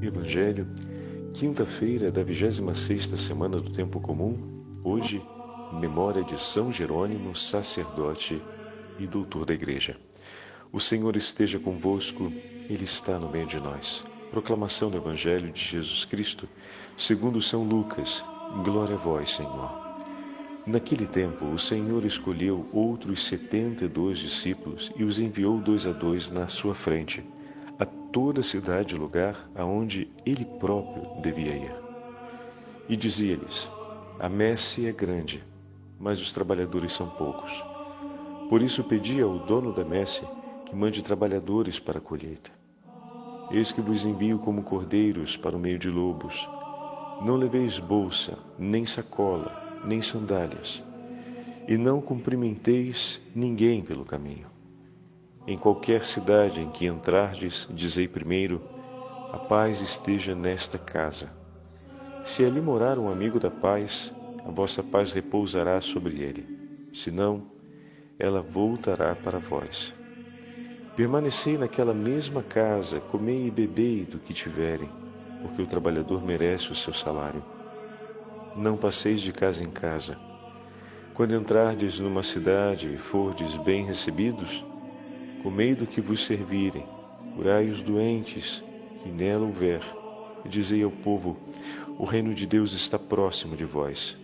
Evangelho, quinta-feira da 26ª semana do tempo comum, hoje, memória de São Jerônimo, sacerdote e doutor da igreja. O Senhor esteja convosco, ele está no meio de nós. Proclamação do Evangelho de Jesus Cristo, segundo São Lucas. Glória a vós, Senhor. Naquele tempo, o Senhor escolheu outros setenta e dois discípulos e os enviou dois a dois na sua frente, a toda cidade e lugar aonde ele próprio devia ir. E dizia-lhes: A messe é grande, mas os trabalhadores são poucos. Por isso pedi ao dono da messe que mande trabalhadores para a colheita. Eis que vos envio como cordeiros para o meio de lobos. Não leveis bolsa, nem sacola, nem sandálias, e não cumprimenteis ninguém pelo caminho. Em qualquer cidade em que entrardes, dizei primeiro: A paz esteja nesta casa. Se ali morar um amigo da paz, a vossa paz repousará sobre ele. Se não, ela voltará para vós. Permanecei naquela mesma casa, comei e bebei do que tiverem, porque o trabalhador merece o seu salário não passeis de casa em casa. Quando entrardes numa cidade e fordes bem recebidos, comei do que vos servirem, curai os doentes que nela houver, e dizei ao povo: o reino de Deus está próximo de vós.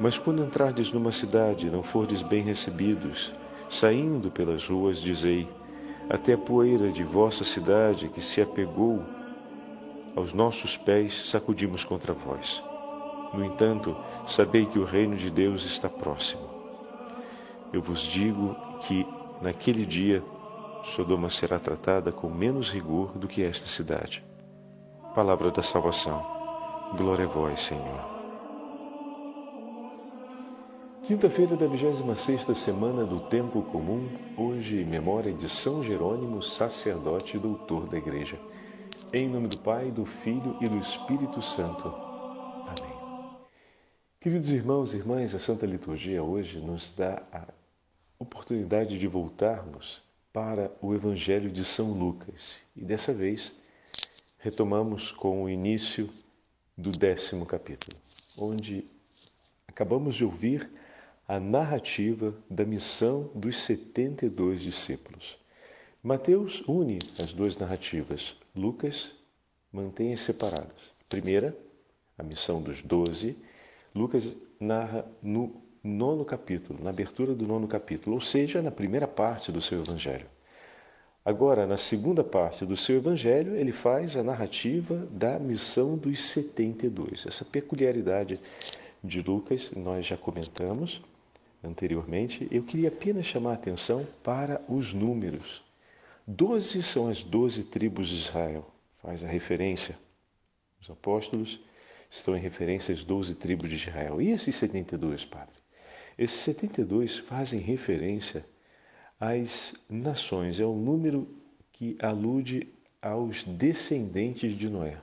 Mas quando entrardes numa cidade e não fordes bem recebidos, saindo pelas ruas, dizei: até a poeira de vossa cidade que se apegou aos nossos pés sacudimos contra vós. No entanto, sabei que o reino de Deus está próximo. Eu vos digo que, naquele dia, Sodoma será tratada com menos rigor do que esta cidade. Palavra da salvação. Glória a vós, Senhor. Quinta-feira da 26 semana do Tempo Comum, hoje em memória de São Jerônimo, sacerdote e doutor da Igreja. Em nome do Pai, do Filho e do Espírito Santo. Queridos irmãos e irmãs, a Santa Liturgia hoje nos dá a oportunidade de voltarmos para o Evangelho de São Lucas. E dessa vez retomamos com o início do décimo capítulo, onde acabamos de ouvir a narrativa da missão dos 72 discípulos. Mateus une as duas narrativas, Lucas mantém-as separadas. primeira, a missão dos doze, Lucas narra no nono capítulo, na abertura do nono capítulo, ou seja, na primeira parte do seu evangelho. Agora, na segunda parte do seu evangelho, ele faz a narrativa da missão dos 72. Essa peculiaridade de Lucas nós já comentamos anteriormente. Eu queria apenas chamar a atenção para os números. Doze são as doze tribos de Israel. Faz a referência. Os apóstolos estão em referência às 12 tribos de Israel. E esses 72, Padre? Esses 72 fazem referência às nações, é um número que alude aos descendentes de Noé.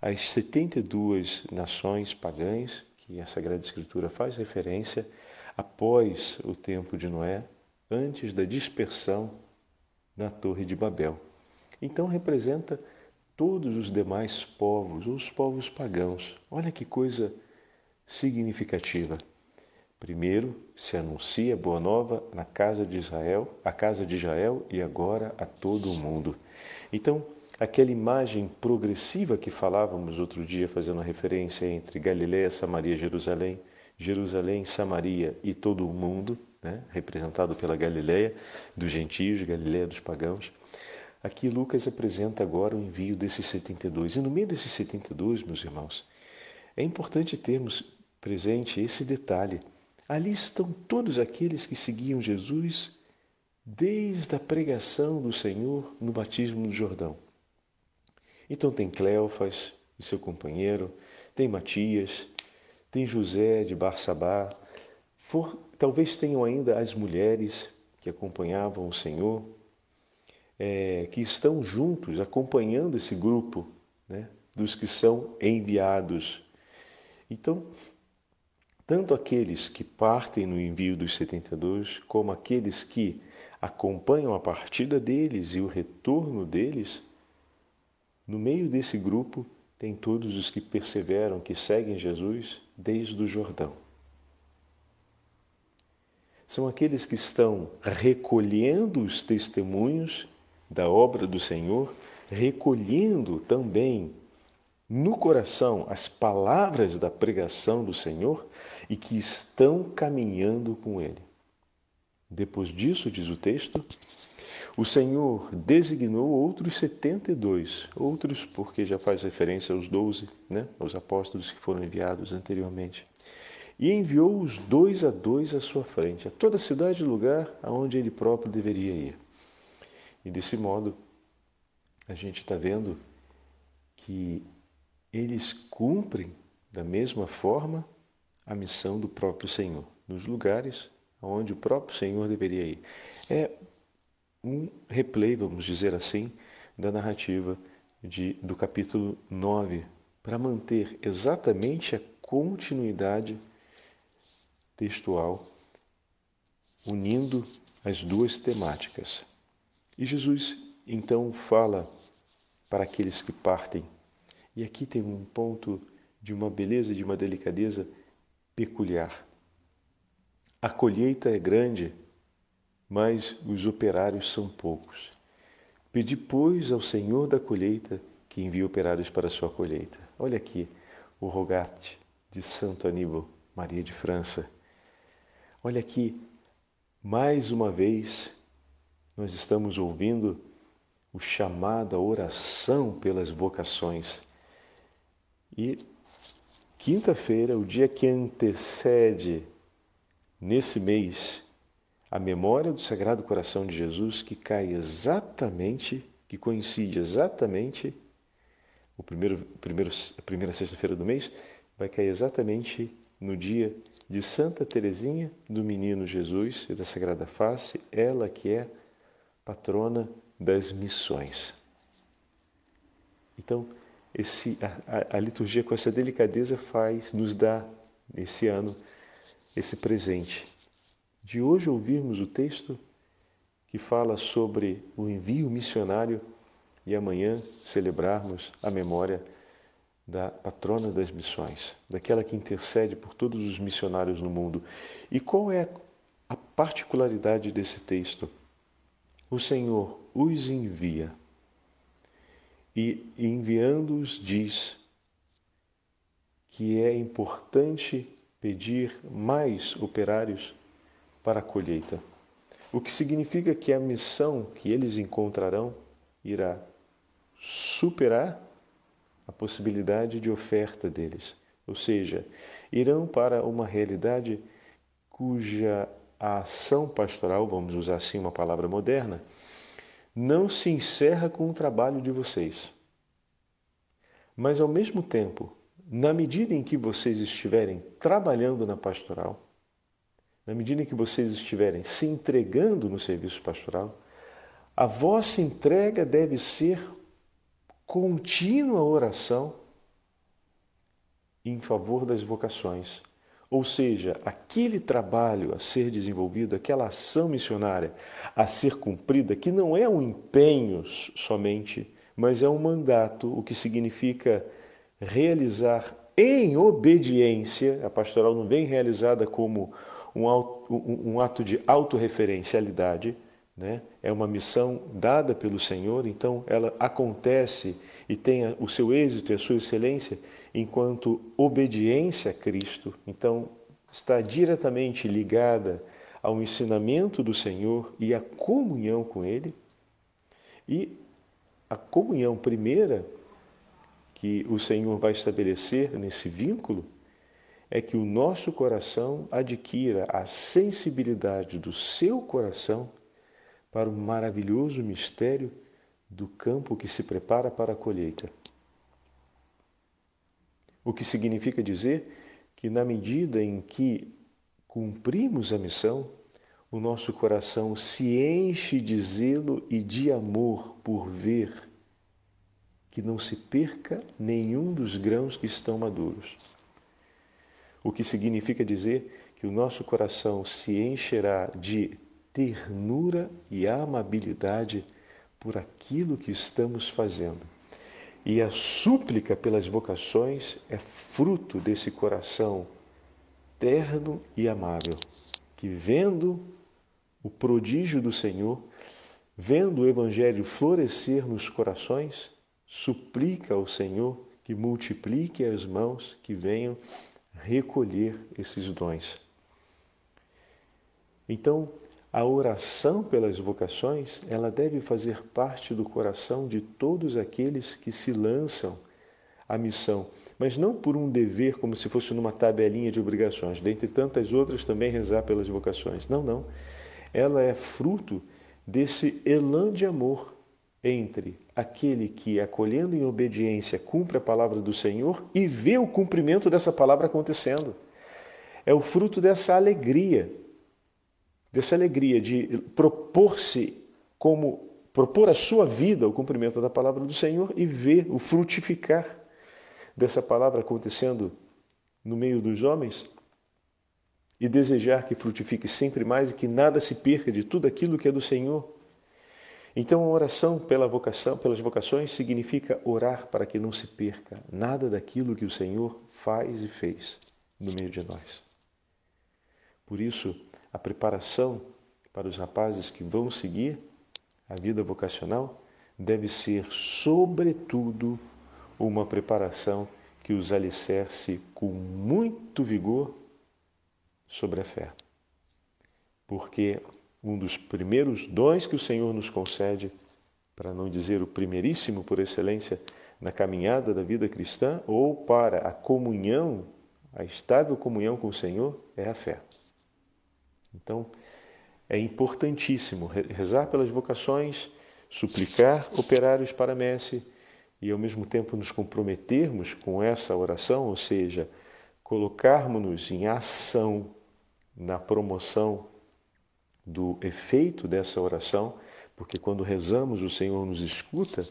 As 72 nações pagãs que a Sagrada Escritura faz referência após o tempo de Noé, antes da dispersão na Torre de Babel. Então representa todos os demais povos, os povos pagãos. Olha que coisa significativa. Primeiro se anuncia a boa nova na casa de Israel, a casa de Israel e agora a todo o mundo. Então, aquela imagem progressiva que falávamos outro dia, fazendo a referência entre Galiléia, Samaria, Jerusalém, Jerusalém, Samaria e todo o mundo, né, representado pela Galiléia dos gentios, Galiléia dos pagãos. Aqui Lucas apresenta agora o envio desses 72. E no meio desses 72, meus irmãos, é importante termos presente esse detalhe. Ali estão todos aqueles que seguiam Jesus desde a pregação do Senhor no batismo do Jordão. Então tem Cleofas e seu companheiro, tem Matias, tem José de Barsabá, for, talvez tenham ainda as mulheres que acompanhavam o Senhor, é, que estão juntos, acompanhando esse grupo né, dos que são enviados. Então, tanto aqueles que partem no envio dos 72, como aqueles que acompanham a partida deles e o retorno deles, no meio desse grupo tem todos os que perseveram, que seguem Jesus desde o Jordão. São aqueles que estão recolhendo os testemunhos da obra do Senhor, recolhendo também no coração as palavras da pregação do Senhor e que estão caminhando com Ele. Depois disso, diz o texto, o Senhor designou outros 72, outros porque já faz referência aos doze, né, aos apóstolos que foram enviados anteriormente. E enviou-os dois a dois à sua frente, a toda cidade e lugar aonde ele próprio deveria ir. E desse modo, a gente está vendo que eles cumprem da mesma forma a missão do próprio Senhor, nos lugares onde o próprio Senhor deveria ir. É um replay, vamos dizer assim, da narrativa de, do capítulo 9, para manter exatamente a continuidade textual, unindo as duas temáticas. E Jesus então fala para aqueles que partem e aqui tem um ponto de uma beleza de uma delicadeza peculiar. A colheita é grande, mas os operários são poucos. Pedi, pois, ao Senhor da colheita que envie operários para a sua colheita. Olha aqui o rogate de Santo Aníbal Maria de França. Olha aqui, mais uma vez, nós estamos ouvindo o chamado à oração pelas vocações. E quinta-feira, o dia que antecede nesse mês a memória do Sagrado Coração de Jesus, que cai exatamente, que coincide exatamente, o primeiro, primeiro, a primeira sexta-feira do mês, vai cair exatamente no dia de Santa Teresinha do Menino Jesus e da Sagrada Face, ela que é patrona das missões. Então, esse, a, a, liturgia com essa delicadeza faz, nos dá, nesse ano, esse presente. De hoje ouvirmos o texto que fala sobre o envio missionário e amanhã celebrarmos a memória da patrona das missões, daquela que intercede por todos os missionários no mundo. E qual é a particularidade desse texto? O Senhor os envia e enviando-os diz que é importante pedir mais operários para a colheita, o que significa que a missão que eles encontrarão irá superar a possibilidade de oferta deles, ou seja, irão para uma realidade cuja ação pastoral, vamos usar assim uma palavra moderna, não se encerra com o trabalho de vocês. Mas, ao mesmo tempo, na medida em que vocês estiverem trabalhando na pastoral, na medida em que vocês estiverem se entregando no serviço pastoral, a vossa entrega deve ser contínua oração em favor das vocações ou seja, aquele trabalho a ser desenvolvido, aquela ação missionária a ser cumprida, que não é um empenho somente, mas é um mandato, o que significa realizar em obediência, a pastoral não vem realizada como um, ato de autorreferencialidade, né? é uma missão dada pelo Senhor, então ela acontece e tem o seu êxito e a sua excelência enquanto obediência a Cristo, então está diretamente ligada ao ensinamento do Senhor e à comunhão com Ele. E a comunhão primeira que o Senhor vai estabelecer nesse vínculo é que o nosso coração adquira a sensibilidade do seu coração para o maravilhoso mistério do campo que se prepara para a colheita. O que significa dizer que, na medida em que cumprimos a missão, o nosso coração se enche de zelo e de amor por ver que não se perca nenhum dos grãos que estão maduros. O que significa dizer que o nosso coração se encherá de ternura e amabilidade por aquilo que estamos fazendo. E a súplica pelas vocações é fruto desse coração terno e amável, que vendo o prodígio do Senhor, vendo o Evangelho florescer nos corações, suplica ao Senhor que multiplique as mãos que venham recolher esses dons. Então, a oração pelas vocações, ela deve fazer parte do coração de todos aqueles que se lançam à missão, mas não por um dever como se fosse numa tabelinha de obrigações, dentre tantas outras também rezar pelas vocações. Não, não. Ela é fruto desse elan de amor entre aquele que, acolhendo em obediência, cumpre a palavra do Senhor e vê o cumprimento dessa palavra acontecendo. É o fruto dessa alegria dessa alegria de propor-se como propor a sua vida ao cumprimento da palavra do Senhor e ver o frutificar dessa palavra acontecendo no meio dos homens e desejar que frutifique sempre mais e que nada se perca de tudo aquilo que é do Senhor. Então a oração pela vocação, pelas vocações significa orar para que não se perca nada daquilo que o Senhor faz e fez no meio de nós. Por isso, a preparação para os rapazes que vão seguir a vida vocacional deve ser, sobretudo, uma preparação que os alicerce com muito vigor sobre a fé. Porque um dos primeiros dons que o Senhor nos concede, para não dizer o primeiríssimo por excelência, na caminhada da vida cristã ou para a comunhão, a estável comunhão com o Senhor, é a fé. Então, é importantíssimo rezar pelas vocações, suplicar operários para messe e, ao mesmo tempo, nos comprometermos com essa oração, ou seja, colocarmos-nos em ação na promoção do efeito dessa oração, porque quando rezamos, o Senhor nos escuta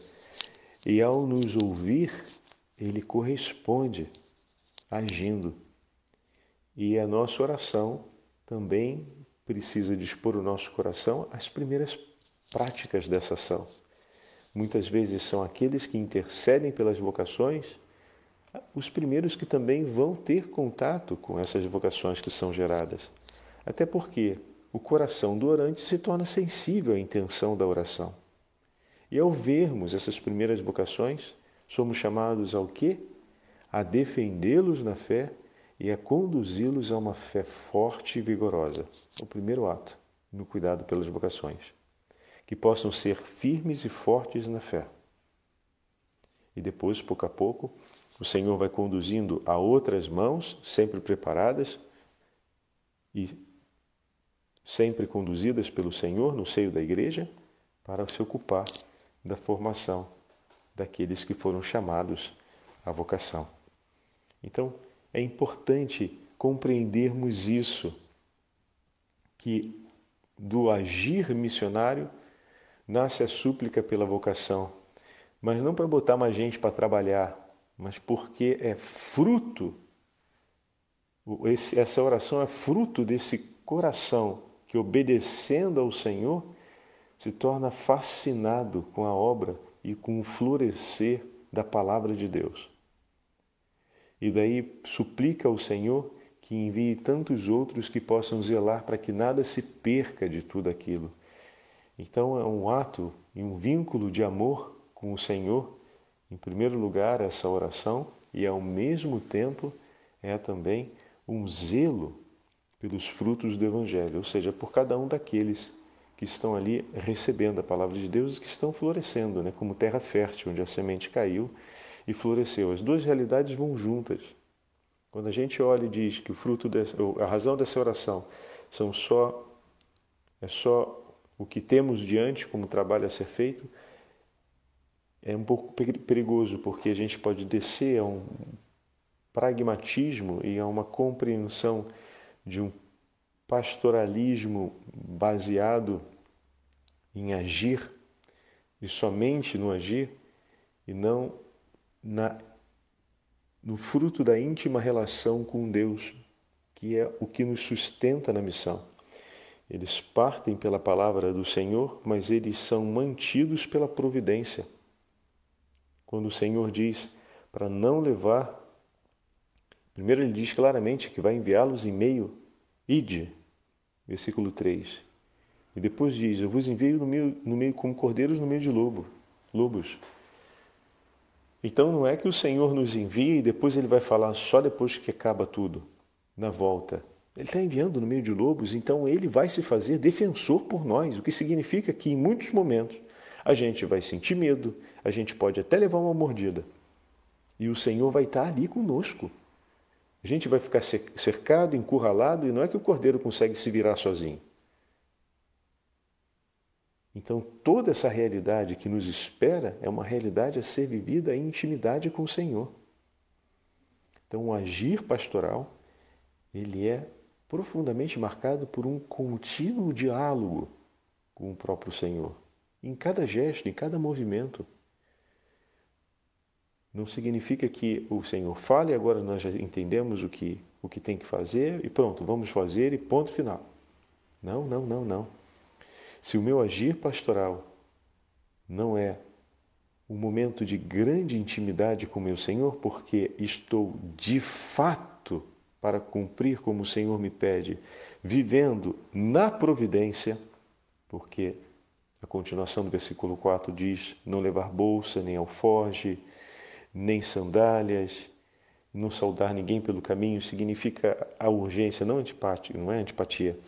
e, ao nos ouvir, ele corresponde agindo. E a nossa oração também precisa dispor o nosso coração às primeiras práticas dessa ação. Muitas vezes são aqueles que intercedem pelas vocações, os primeiros que também vão ter contato com essas vocações que são geradas. Até porque o coração do orante se torna sensível à intenção da oração. E ao vermos essas primeiras vocações, somos chamados ao quê? A defendê-los na fé e a conduzi-los a uma fé forte e vigorosa. O primeiro ato no cuidado pelas vocações. Que possam ser firmes e fortes na fé. E depois, pouco a pouco, o Senhor vai conduzindo a outras mãos, sempre preparadas e sempre conduzidas pelo Senhor no seio da igreja, para se ocupar da formação daqueles que foram chamados à vocação. Então, é importante compreendermos isso, que do agir missionário nasce a súplica pela vocação, mas não para botar mais gente para trabalhar, mas porque é fruto, esse, essa oração é fruto desse coração que, obedecendo ao Senhor, se torna fascinado com a obra e com o florescer da palavra de Deus. E daí suplica ao Senhor que envie tantos outros que possam zelar para que nada se perca de tudo aquilo. Então é um ato e um vínculo de amor com o Senhor, em primeiro lugar, essa oração, e ao mesmo tempo é também um zelo pelos frutos do Evangelho, ou seja, por cada um daqueles que estão ali recebendo a palavra de Deus e que estão florescendo, né, como terra fértil, onde a semente caiu e floresceu. As duas realidades vão juntas. Quando a gente olha e diz que o fruto dessa, a razão dessa oração são só é só o que temos diante como trabalho a ser feito, é um pouco perigoso porque a gente pode descer a um pragmatismo e a uma compreensão de um pastoralismo baseado em agir e somente no agir e não na, no fruto da íntima relação com Deus, que é o que nos sustenta na missão. Eles partem pela palavra do Senhor, mas eles são mantidos pela providência. quando o Senhor diz para não levar. Primeiro ele diz claramente que vai enviá-los em meio, ide, versículo 3. E depois diz: Eu vos envio no meio, no meio como cordeiros no meio de lobo, lobos. Então não é que o Senhor nos envia e depois ele vai falar só depois que acaba tudo, na volta. Ele está enviando no meio de lobos, então ele vai se fazer defensor por nós, o que significa que em muitos momentos a gente vai sentir medo, a gente pode até levar uma mordida. E o Senhor vai estar ali conosco. A gente vai ficar cercado, encurralado, e não é que o cordeiro consegue se virar sozinho. Então, toda essa realidade que nos espera é uma realidade a ser vivida em intimidade com o Senhor. Então, o agir pastoral, ele é profundamente marcado por um contínuo diálogo com o próprio Senhor, em cada gesto, em cada movimento. Não significa que o Senhor fale, agora nós já entendemos o que, o que tem que fazer e pronto, vamos fazer e ponto final. Não, não, não, não. Se o meu agir pastoral não é um momento de grande intimidade com meu Senhor, porque estou de fato para cumprir como o Senhor me pede, vivendo na providência, porque a continuação do versículo 4 diz: não levar bolsa, nem alforge, nem sandálias, não saudar ninguém pelo caminho, significa a urgência, não antipatia, não é antipatia,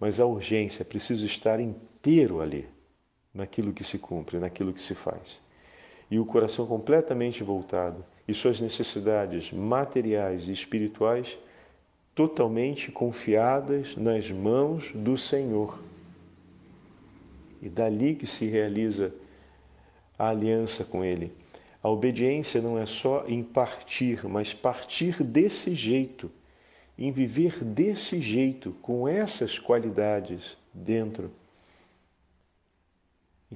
mas a urgência, preciso estar inteiro ali, naquilo que se cumpre, naquilo que se faz. E o coração completamente voltado, e suas necessidades materiais e espirituais totalmente confiadas nas mãos do Senhor. E dali que se realiza a aliança com Ele. A obediência não é só em partir, mas partir desse jeito, em viver desse jeito, com essas qualidades dentro.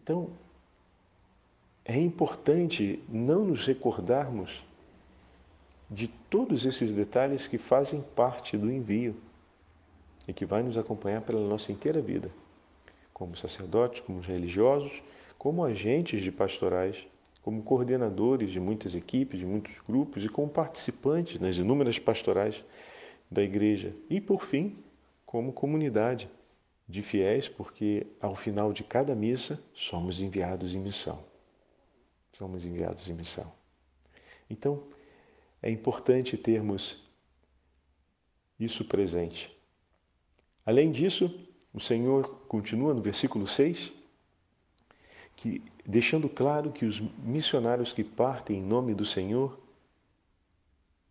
Então, é importante não nos recordarmos de todos esses detalhes que fazem parte do envio e que vai nos acompanhar pela nossa inteira vida, como sacerdotes, como religiosos, como agentes de pastorais, como coordenadores de muitas equipes, de muitos grupos e como participantes nas inúmeras pastorais da igreja. E, por fim, como comunidade de fiéis, porque ao final de cada missa somos enviados em missão. Somos enviados em missão. Então, é importante termos isso presente. Além disso, o Senhor continua no versículo 6, que, deixando claro que os missionários que partem em nome do Senhor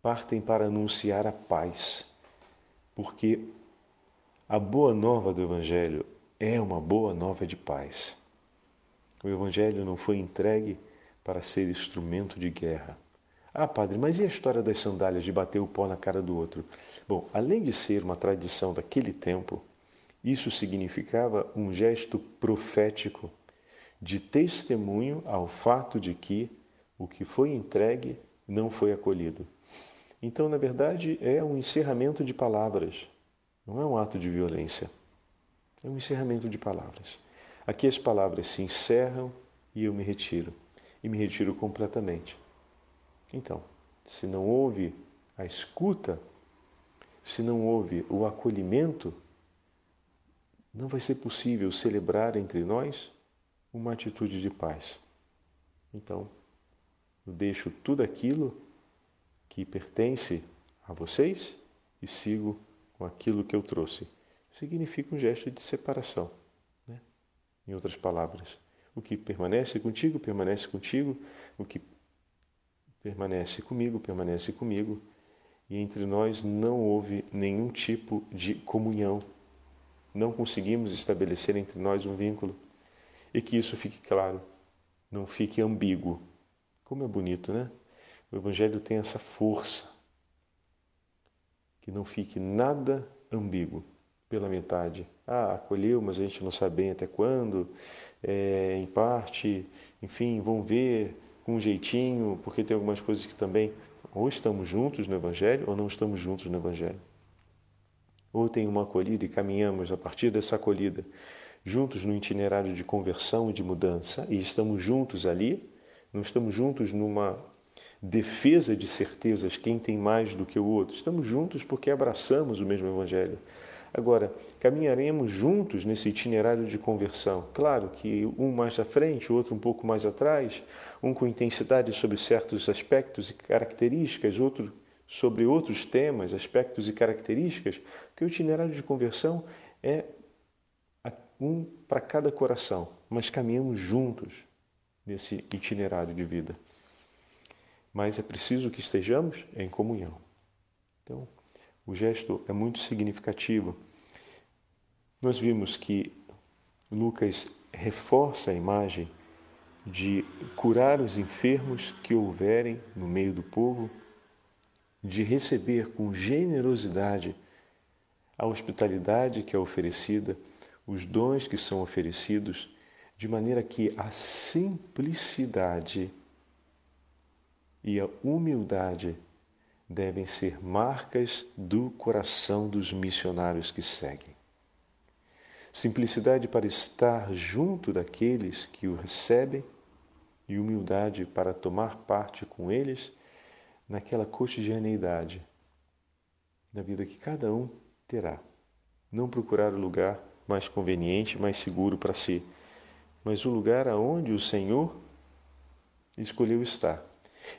partem para anunciar a paz, porque a boa nova do Evangelho é uma boa nova de paz. O Evangelho não foi entregue para ser instrumento de guerra. Ah, padre, mas e a história das sandálias de bater o pó na cara do outro? Bom, além de ser uma tradição daquele tempo, isso significava um gesto profético de testemunho ao fato de que o que foi entregue não foi acolhido. Então, na verdade, é um encerramento de palavras, não é um ato de violência. É um encerramento de palavras. Aqui as palavras se encerram e eu me retiro. E me retiro completamente. Então, se não houve a escuta, se não houve o acolhimento, não vai ser possível celebrar entre nós uma atitude de paz. Então, eu deixo tudo aquilo que pertence a vocês e sigo com aquilo que eu trouxe. Significa um gesto de separação. Né? Em outras palavras, o que permanece contigo, permanece contigo, o que permanece comigo, permanece comigo, e entre nós não houve nenhum tipo de comunhão. Não conseguimos estabelecer entre nós um vínculo. E que isso fique claro, não fique ambíguo. Como é bonito, né? O Evangelho tem essa força. Que não fique nada ambíguo pela metade. Ah, acolheu, mas a gente não sabe bem até quando. É, em parte, enfim, vão ver, com um jeitinho, porque tem algumas coisas que também ou estamos juntos no Evangelho ou não estamos juntos no Evangelho. Ou tem uma acolhida e caminhamos a partir dessa acolhida juntos no itinerário de conversão e de mudança e estamos juntos ali, Não estamos juntos numa defesa de certezas, quem tem mais do que o outro. Estamos juntos porque abraçamos o mesmo Evangelho. Agora, caminharemos juntos nesse itinerário de conversão. Claro que um mais à frente, o outro um pouco mais atrás, um com intensidade sobre certos aspectos e características, outro sobre outros temas, aspectos e características, que o itinerário de conversão é um para cada coração, mas caminhamos juntos nesse itinerário de vida. Mas é preciso que estejamos em comunhão. Então, o gesto é muito significativo. Nós vimos que Lucas reforça a imagem de curar os enfermos que houverem no meio do povo, de receber com generosidade a hospitalidade que é oferecida, os dons que são oferecidos, de maneira que a simplicidade e a humildade devem ser marcas do coração dos missionários que seguem. Simplicidade para estar junto daqueles que o recebem e humildade para tomar parte com eles naquela cotidianeidade da vida que cada um terá. Não procurar o lugar mais conveniente, mais seguro para si, mas o lugar aonde o Senhor escolheu estar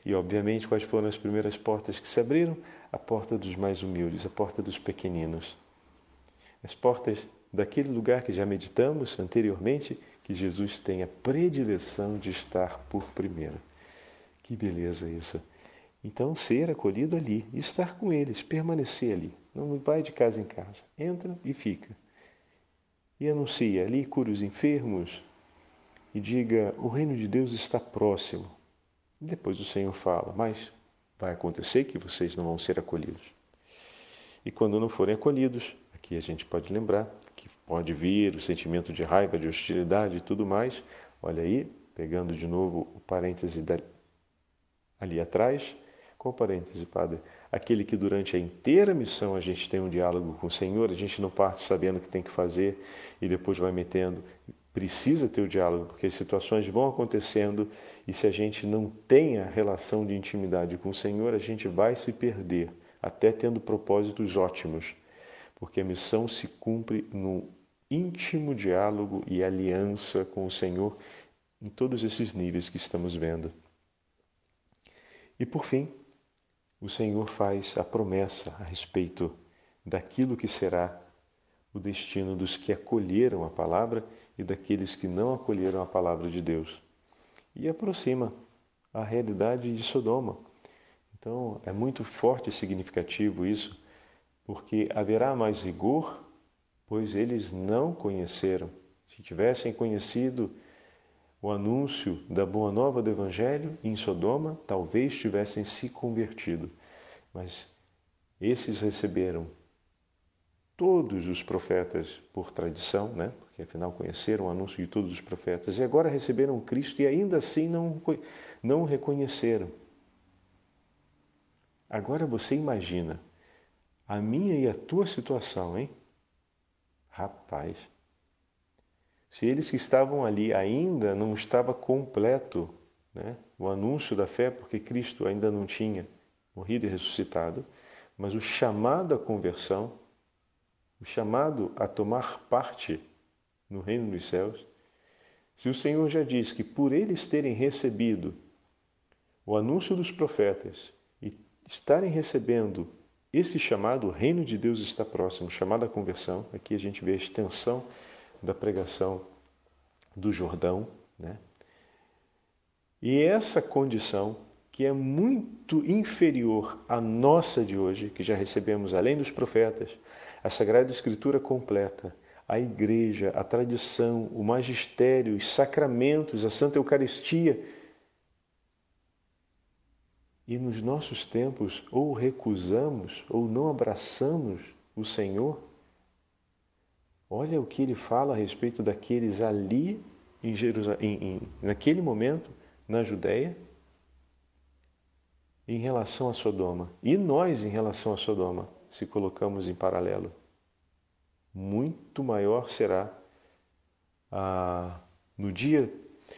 e, obviamente, quais foram as primeiras portas que se abriram? A porta dos mais humildes, a porta dos pequeninos. As portas daquele lugar que já meditamos anteriormente, que Jesus tem a predileção de estar por primeiro. Que beleza isso! Então, ser acolhido ali, estar com eles, permanecer ali. Não vai de casa em casa. Entra e fica. E anuncia ali, cura os enfermos e diga: o reino de Deus está próximo. Depois o Senhor fala, mas vai acontecer que vocês não vão ser acolhidos. E quando não forem acolhidos, aqui a gente pode lembrar que pode vir o sentimento de raiva, de hostilidade e tudo mais. Olha aí, pegando de novo o parêntese ali atrás. Qual parêntese, Padre? Aquele que durante a inteira missão a gente tem um diálogo com o Senhor, a gente não parte sabendo o que tem que fazer e depois vai metendo precisa ter o diálogo, porque as situações vão acontecendo e se a gente não tem a relação de intimidade com o Senhor, a gente vai se perder, até tendo propósitos ótimos, porque a missão se cumpre no íntimo diálogo e aliança com o Senhor em todos esses níveis que estamos vendo. E por fim, o Senhor faz a promessa a respeito daquilo que será o destino dos que acolheram a palavra e daqueles que não acolheram a palavra de Deus. E aproxima a realidade de Sodoma. Então é muito forte e significativo isso, porque haverá mais rigor, pois eles não conheceram. Se tivessem conhecido o anúncio da boa nova do Evangelho em Sodoma, talvez tivessem se convertido. Mas esses receberam todos os profetas por tradição, né? porque afinal conheceram o anúncio de todos os profetas, e agora receberam Cristo e ainda assim não, não o reconheceram. Agora você imagina a minha e a tua situação, hein? Rapaz, se eles que estavam ali ainda não estava completo né, o anúncio da fé, porque Cristo ainda não tinha morrido e ressuscitado, mas o chamado à conversão, o chamado a tomar parte no reino dos céus, se o Senhor já diz que por eles terem recebido o anúncio dos profetas e estarem recebendo esse chamado, o reino de Deus está próximo, chamado à conversão, aqui a gente vê a extensão da pregação do Jordão, né? E essa condição que é muito inferior à nossa de hoje, que já recebemos além dos profetas, a Sagrada Escritura completa, a Igreja, a tradição, o magistério, os sacramentos, a Santa Eucaristia. E nos nossos tempos, ou recusamos ou não abraçamos o Senhor. Olha o que ele fala a respeito daqueles ali em Jerusalém, em, em, naquele momento, na Judéia, em relação a Sodoma. E nós em relação a Sodoma se colocamos em paralelo, muito maior será ah, no dia,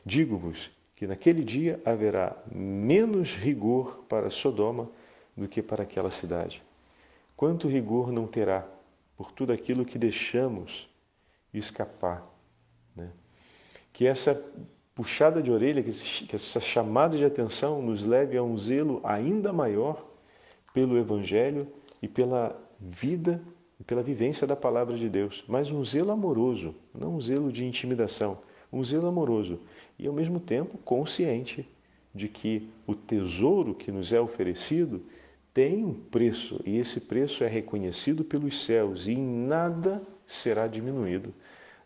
digo-vos, que naquele dia haverá menos rigor para Sodoma do que para aquela cidade. Quanto rigor não terá por tudo aquilo que deixamos escapar? Né? Que essa puxada de orelha, que essa chamada de atenção nos leve a um zelo ainda maior pelo Evangelho e pela vida e pela vivência da palavra de Deus, mas um zelo amoroso, não um zelo de intimidação, um zelo amoroso e ao mesmo tempo consciente de que o tesouro que nos é oferecido tem um preço e esse preço é reconhecido pelos céus e em nada será diminuído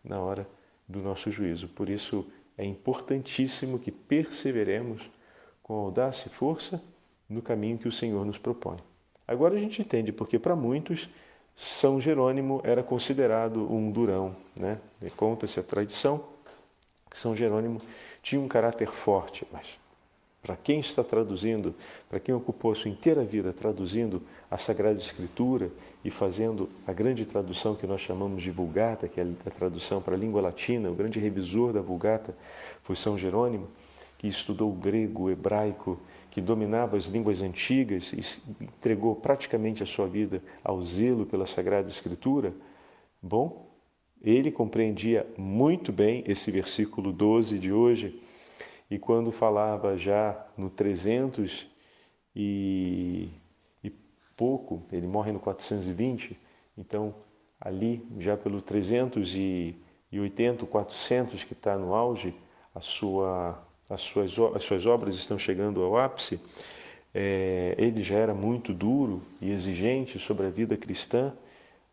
na hora do nosso juízo. Por isso é importantíssimo que perseveremos com audácia e força no caminho que o Senhor nos propõe. Agora a gente entende porque para muitos São Jerônimo era considerado um durão, né? Conta-se a tradição que São Jerônimo tinha um caráter forte, mas para quem está traduzindo, para quem ocupou a sua inteira vida traduzindo a Sagrada Escritura e fazendo a grande tradução que nós chamamos de Vulgata, que é a tradução para a língua latina, o grande revisor da Vulgata foi São Jerônimo, que estudou grego, hebraico, que dominava as línguas antigas e entregou praticamente a sua vida ao zelo pela Sagrada Escritura. Bom, ele compreendia muito bem esse versículo 12 de hoje e quando falava já no 300 e, e pouco, ele morre no 420, então ali já pelo 380, 400 que está no auge, a sua, as, suas, as suas obras estão chegando ao ápice, é, ele já era muito duro e exigente sobre a vida cristã,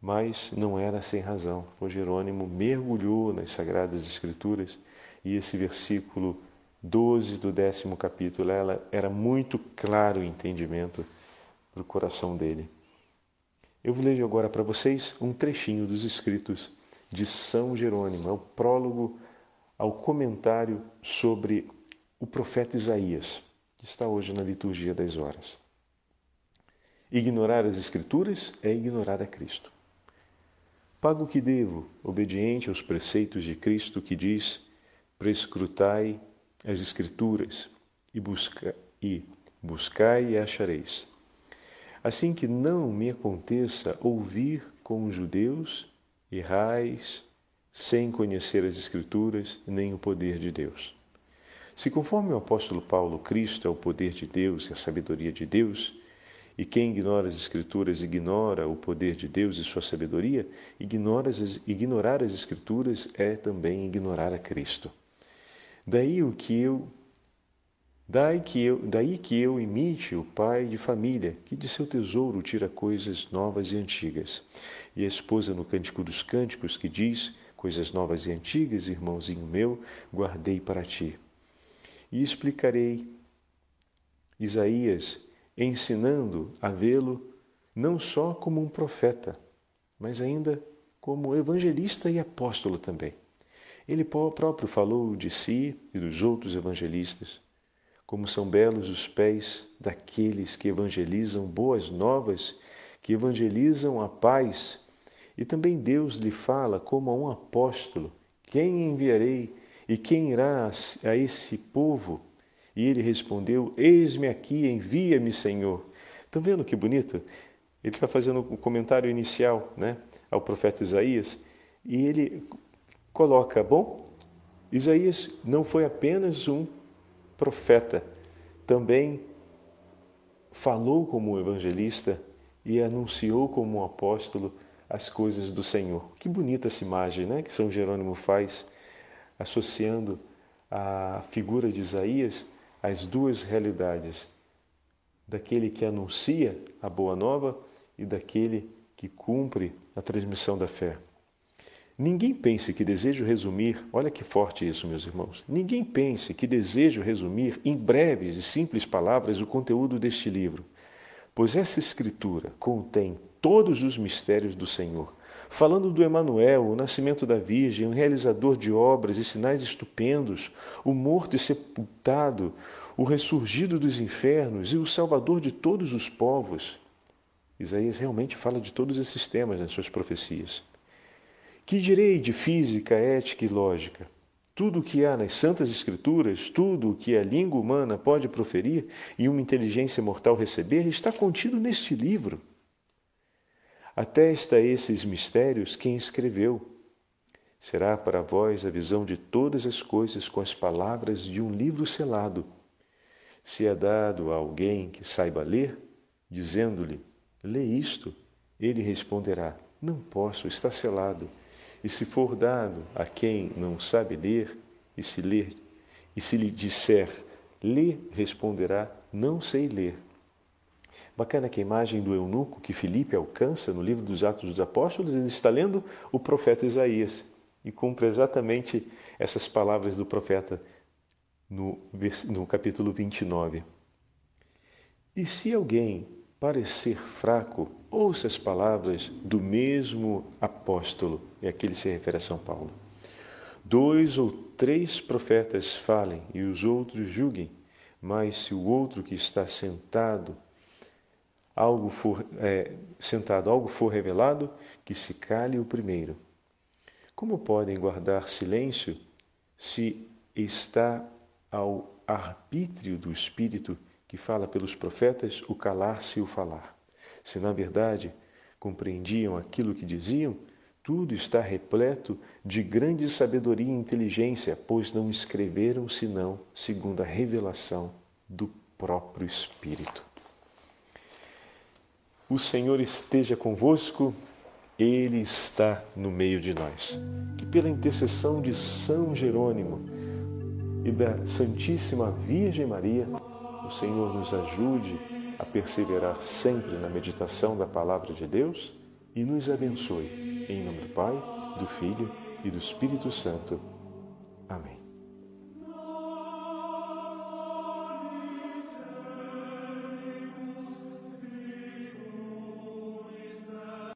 mas não era sem razão. O Jerônimo mergulhou nas Sagradas Escrituras e esse versículo 12 do décimo capítulo, ela era muito claro o entendimento para o coração dele. Eu vou ler agora para vocês um trechinho dos escritos de São Jerônimo, é o prólogo ao comentário sobre o profeta Isaías, que está hoje na liturgia das horas. Ignorar as Escrituras é ignorar a Cristo. Pago o que devo, obediente aos preceitos de Cristo que diz: prescrutai as Escrituras e, busca, e buscai e achareis. Assim que não me aconteça ouvir com os judeus, errais, sem conhecer as Escrituras nem o poder de Deus. Se, conforme o apóstolo Paulo, Cristo é o poder de Deus e a sabedoria de Deus, e quem ignora as Escrituras ignora o poder de Deus e sua sabedoria, ignorar as, ignorar as Escrituras é também ignorar a Cristo. Daí o que eu Daí que, eu, daí que eu imite o pai de família, que de seu tesouro tira coisas novas e antigas. E a esposa no Cântico dos Cânticos, que diz: Coisas novas e antigas, irmãozinho meu, guardei para ti. E explicarei Isaías, ensinando a vê-lo não só como um profeta, mas ainda como evangelista e apóstolo também. Ele próprio falou de si e dos outros evangelistas, como são belos os pés daqueles que evangelizam boas novas, que evangelizam a paz. E também Deus lhe fala como a um apóstolo: Quem enviarei e quem irá a esse povo? E ele respondeu: Eis-me aqui, envia-me, Senhor. Estão vendo que bonito? Ele está fazendo o um comentário inicial né, ao profeta Isaías e ele coloca, bom, Isaías não foi apenas um profeta, também falou como evangelista e anunciou como um apóstolo as coisas do Senhor. Que bonita essa imagem né, que São Jerônimo faz, associando a figura de Isaías às duas realidades, daquele que anuncia a boa nova e daquele que cumpre a transmissão da fé. Ninguém pense que desejo resumir, olha que forte isso, meus irmãos. Ninguém pense que desejo resumir em breves e simples palavras o conteúdo deste livro, pois essa escritura contém todos os mistérios do Senhor, falando do Emanuel, o nascimento da Virgem, o realizador de obras e sinais estupendos, o morto e sepultado, o ressurgido dos infernos e o salvador de todos os povos. Isaías realmente fala de todos esses temas nas suas profecias. Que direi de física, ética e lógica? Tudo o que há nas Santas Escrituras, tudo o que a língua humana pode proferir e uma inteligência mortal receber, está contido neste livro. Atesta esses mistérios quem escreveu. Será para vós a visão de todas as coisas com as palavras de um livro selado. Se é dado a alguém que saiba ler, dizendo-lhe: Lê isto, ele responderá: Não posso, está selado. E se for dado a quem não sabe ler, e se ler, e se lhe disser, lê, responderá, não sei ler. Bacana que a imagem do eunuco que Filipe alcança no livro dos Atos dos Apóstolos, ele está lendo o profeta Isaías e cumpre exatamente essas palavras do profeta no, no capítulo 29. E se alguém parecer fraco, ouça as palavras do mesmo apóstolo, e aqui ele se refere a São Paulo. Dois ou três profetas falem e os outros julguem, mas se o outro que está sentado algo for é, sentado algo for revelado, que se cale o primeiro. Como podem guardar silêncio se está ao arbítrio do Espírito que fala pelos profetas o calar-se e o falar. Se na verdade compreendiam aquilo que diziam, tudo está repleto de grande sabedoria e inteligência, pois não escreveram senão segundo a revelação do próprio Espírito. O Senhor esteja convosco, Ele está no meio de nós. Que pela intercessão de São Jerônimo e da Santíssima Virgem Maria, o Senhor nos ajude a perseverar sempre na meditação da palavra de Deus e nos abençoe. Em nome do Pai, do Filho e do Espírito Santo.